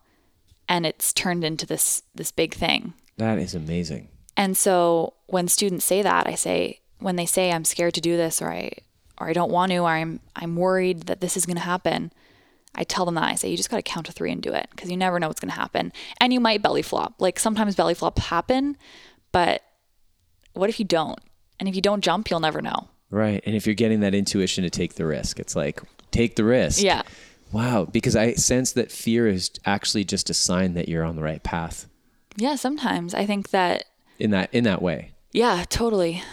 and it's turned into this this big thing. That is amazing. And so when students say that, I say when they say I'm scared to do this or I or I don't want to or I'm I'm worried that this is going to happen, I tell them that I say you just got to count to 3 and do it because you never know what's going to happen. And you might belly flop. Like sometimes belly flops happen, but what if you don't? And if you don't jump, you'll never know. Right. And if you're getting that intuition to take the risk, it's like, take the risk. Yeah. Wow. Because I sense that fear is actually just a sign that you're on the right path Yeah, sometimes I think that in that, in that way. yeah, totally.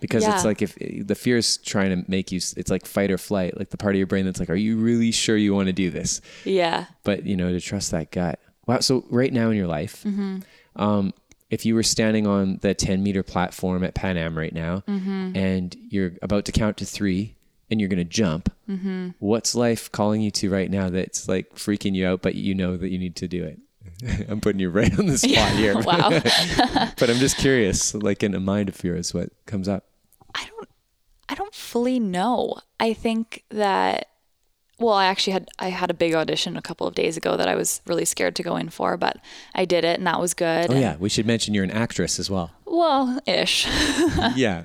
because it's like if the fear is trying to make you it's like fight or flight like the part of your brain that's like are you really sure you want to do this Yeah. but you know to trust that gut wow so right now in your life Mm-hmm. um, if you were standing on the 10 meter platform at pan am right now Mm-hmm. and you're about to count to three and you're going to jump Mm-hmm. what's life calling you to right now that's like freaking you out but you know that you need to do it i'm putting you right on the spot here Wow. but i'm just curious like in a mind of yours what comes up I don't I don't fully know. I think that well, I actually had I had a big audition a couple of days ago that I was really scared to go in for, but I did it and that was good. Oh and, yeah, we should mention you're an actress as well. Well, ish. yeah.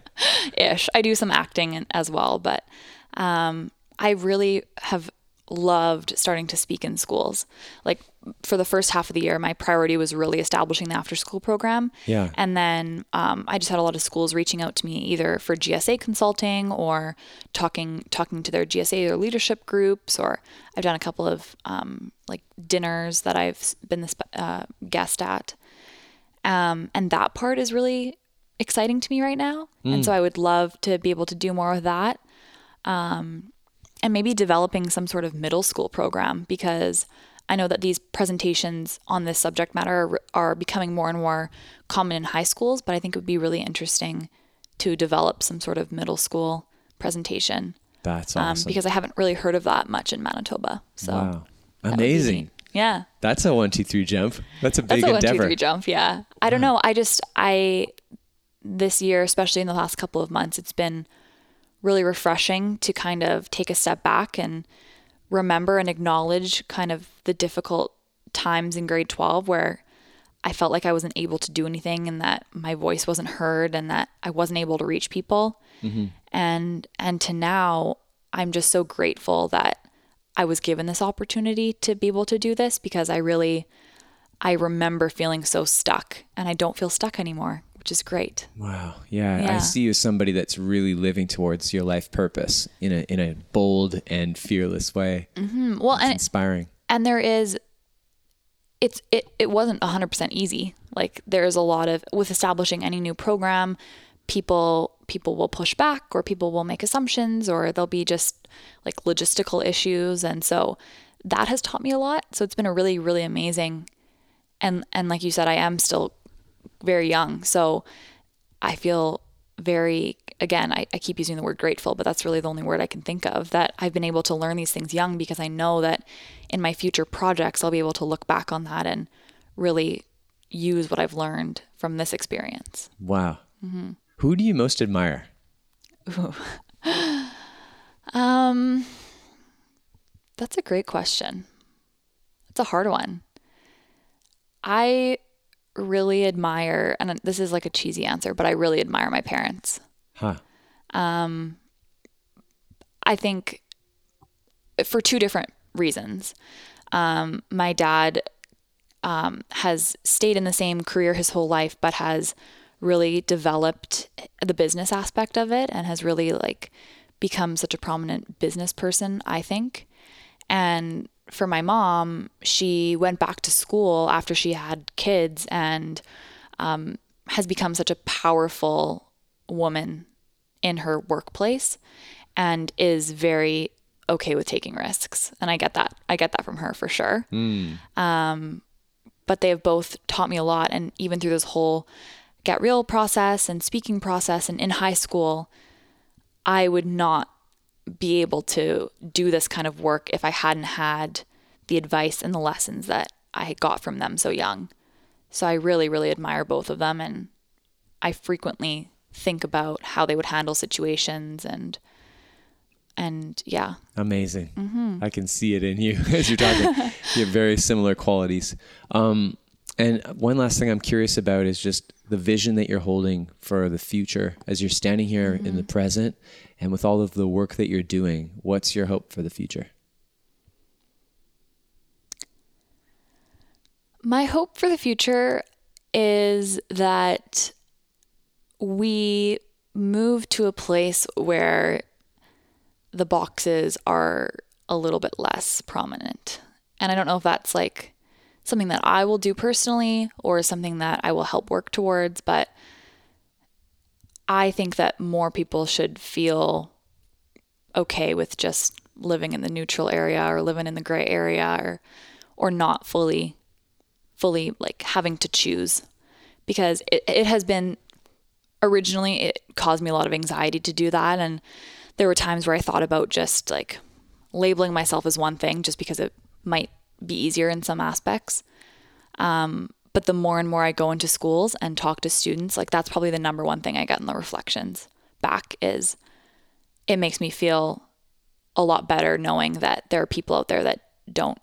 ish. I do some acting as well, but um, I really have loved starting to speak in schools. Like for the first half of the year, my priority was really establishing the after school program. Yeah. And then um, I just had a lot of schools reaching out to me either for GSA consulting or talking talking to their GSA or leadership groups. Or I've done a couple of um, like dinners that I've been the sp- uh, guest at. Um, and that part is really exciting to me right now. And so I would love to be able to do more of that. Um, and maybe developing some sort of middle school program because I know that these presentations on this subject matter are, are becoming more and more common in high schools, but I think it would be really interesting to develop some sort of middle school presentation That's um, awesome. because I haven't really heard of that much in Manitoba. So wow. Amazing. Yeah. That's a one, two, three jump. That's a That's big a one, two, endeavor. three jump. Yeah. I don't know. I just, I, this year, especially in the last couple of months, it's been really refreshing to kind of take a step back and remember and acknowledge kind of the difficult times in grade 12 where I felt like I wasn't able to do anything and that my voice wasn't heard and that I wasn't able to reach people. Mm-hmm. And and to now I'm just so grateful that I was given this opportunity to be able to do this because I really I remember feeling so stuck and I don't feel stuck anymore, which is great. Wow. Yeah, I see you as somebody that's really living towards your life purpose in a in a bold and fearless way. Mm, Well, and Inspiring. and there is it's it it wasn't 100% easy like there's a lot of with establishing any new program people people will push back or people will make assumptions or there'll be just like logistical issues and so that has taught me a lot so it's been a really really amazing and and like you said I am still very young so I feel very again I, I keep using the word grateful but that's really the only word i can think of that i've been able to learn these things young because i know that in my future projects i'll be able to look back on that and really use what i've learned from this experience Wow. Mm-hmm. Who do you most admire? um that's a great question it's a hard one i really admire and this is like a cheesy answer but i really admire my parents Huh. Um, I think for two different reasons. Um, my dad um, has stayed in the same career his whole life, but has really developed the business aspect of it and has really like become such a prominent business person, I think. And for my mom, she went back to school after she had kids and um, has become such a powerful woman in her workplace and is very okay with taking risks. And I get that. I get that from her for sure. Um, but they have both taught me a lot. And even through this whole get real process and speaking process and in high school, I would not be able to do this kind of work if I hadn't had the advice and the lessons that I got from them so young. So I really, really admire both of them. And I frequently think about how they would handle situations and and yeah Amazing. Mm-hmm. I can see it in you as you're talking. you have very similar qualities. Um, and one last thing I'm curious about is just the vision that you're holding for the future as you're standing here in the mm-hmm. present and with all of the work that you're doing. What's your hope for the future? my hope for the future is that we move to a place where the boxes are a little bit less prominent. And I don't know if that's like something that I will do personally or something that I will help work towards, but I think that more people should feel okay with just living in the neutral area or living in the gray area or or not fully fully like having to choose. Because it, it has been originally it caused me a lot of anxiety to do that. And there were times where i thought about just like labeling myself as one thing just because it might be easier in some aspects um, but the more and more i go into schools and talk to students like that's probably the number one thing i get in the reflections back is it makes me feel a lot better knowing that there are people out there that don't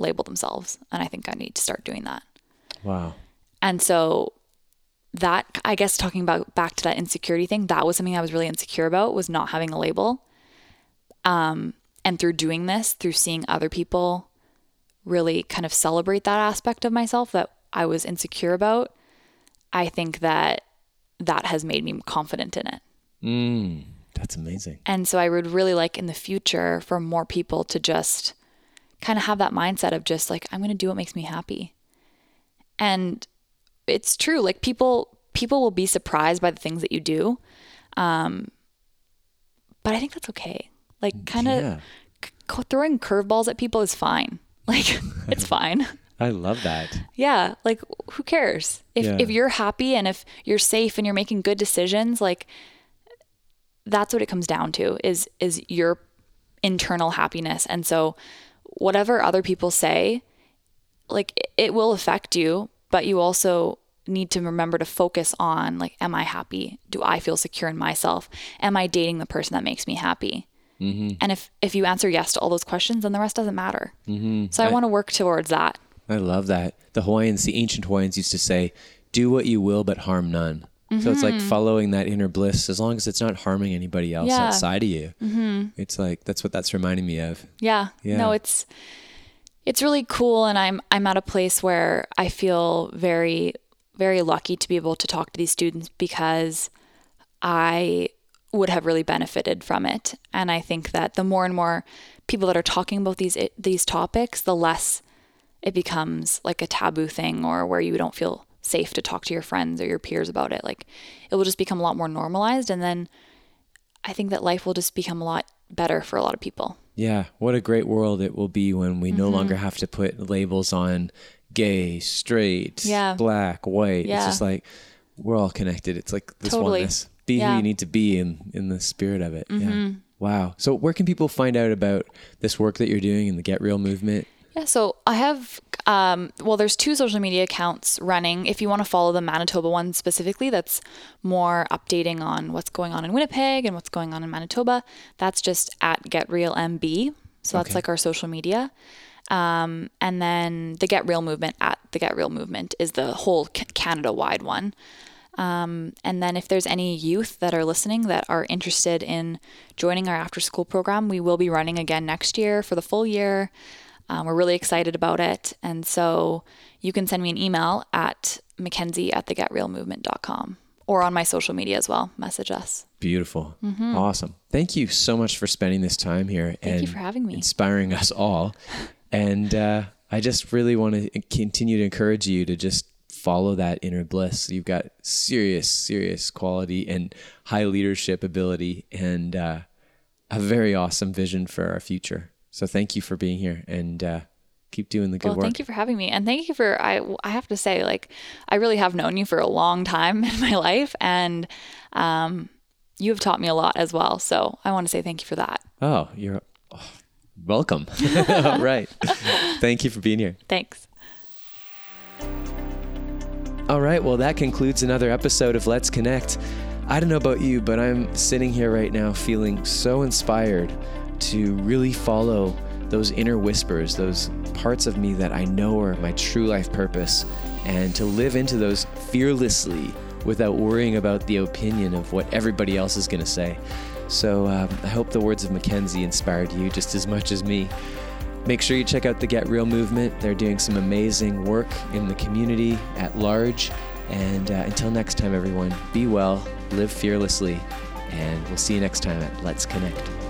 label themselves. And I think I need to start doing that. Wow. And so that I guess talking about back to that insecurity thing, that was something I was really insecure about was not having a label. Um, and through doing this, through seeing other people really kind of celebrate that aspect of myself that I was insecure about, I think that that has made me confident in it. Mm, that's amazing. And so I would really like in the future for more people to just kind of have that mindset of just like, I'm going to do what makes me happy. And it's true. Like people, people will be surprised by the things that you do. Um, but I think that's okay. Like kind of Yeah. c- throwing curveballs at people is fine. Like it's fine. I love that. Yeah, like who cares? If Yeah. if you're happy and if you're safe and you're making good decisions, like that's what it comes down to is is your internal happiness. And so whatever other people say, like it- it will affect you, but you also need to remember to focus on like am I happy? Do I feel secure in myself? Am I dating the person that makes me happy? Mm-hmm. And if if you answer yes to all those questions, then the rest doesn't matter. Mm-hmm. So I, want to work towards that. I love that. The Hawaiians, the ancient Hawaiians used to say, do what you will, but harm none. So it's like mm-hmm. following that inner bliss as long as it's not harming anybody else Yeah. outside of you. Mm-hmm. It's like, that's what that's reminding me of. Yeah. Yeah. No, it's it's really cool and I'm I'm at a place where I feel very very lucky to be able to talk to these students because I would have really benefited from it. And I think that the more and more people that are talking about these these topics, the less it becomes like a taboo thing or where you don't feel safe to talk to your friends or your peers about it. Like it will just become a lot more normalized and then I think that life will just become a lot better for a lot of people. Yeah. What a great world it will be when we Mm-hmm. no longer have to put labels on gay, straight, Yeah. black, white. It's just like, we're all connected. It's like this Totally. oneness. Be Yeah. Mm-hmm. who you need to be in, in the spirit of it. Yeah. Wow. So where can people find out about this work that you're doing in the Get Real movement? Yeah, so I have, um, well, there's two social media accounts running. If you want to follow the Manitoba one specifically, that's more updating on what's going on in Winnipeg and what's going on in Manitoba. That's just at GetRealMB. So that's Okay. like our social media. Um, and then the Get Real movement at the Get Real movement is the whole Canada wide one. Um, and then if there's any youth that are listening that are interested in joining our after school program, we will be running again next year for the full year. Um, we're really excited about it. And so you can send me an email at Mackenzie at thegetrealmovement.com or on my social media as well. Message us. Beautiful. Awesome. Thank you so much for spending this time here Mm-hmm. Thank and you for having me. inspiring us all. And uh, I just really want to continue to encourage you to just follow that inner bliss. You've got serious, serious quality and high leadership ability and uh, a very awesome vision for our future. So thank you for being here and uh, keep doing the good Well, work. thank you for having me. And thank you for, I, I have to say, like, I really have known you for a long time in my life. And um, you have taught me a lot as well. So I want to say thank you for that. Oh, you're oh, welcome. right. Thank you for being here. Thanks. All right, well, that concludes another episode of Let's Connect. I don't know about you, but I'm sitting here right now feeling so inspired to really follow those inner whispers, those parts of me that I know are my true life purpose, and to live into those fearlessly without worrying about the opinion of what everybody else is going to say. So um, I hope the words of Mackenzie inspired you just as much as me. Make sure you check out the Get Real movement. They're doing some amazing work in the community at large. And uh, until next time, everyone, be well, live fearlessly, and we'll see you next time at Let's Connect.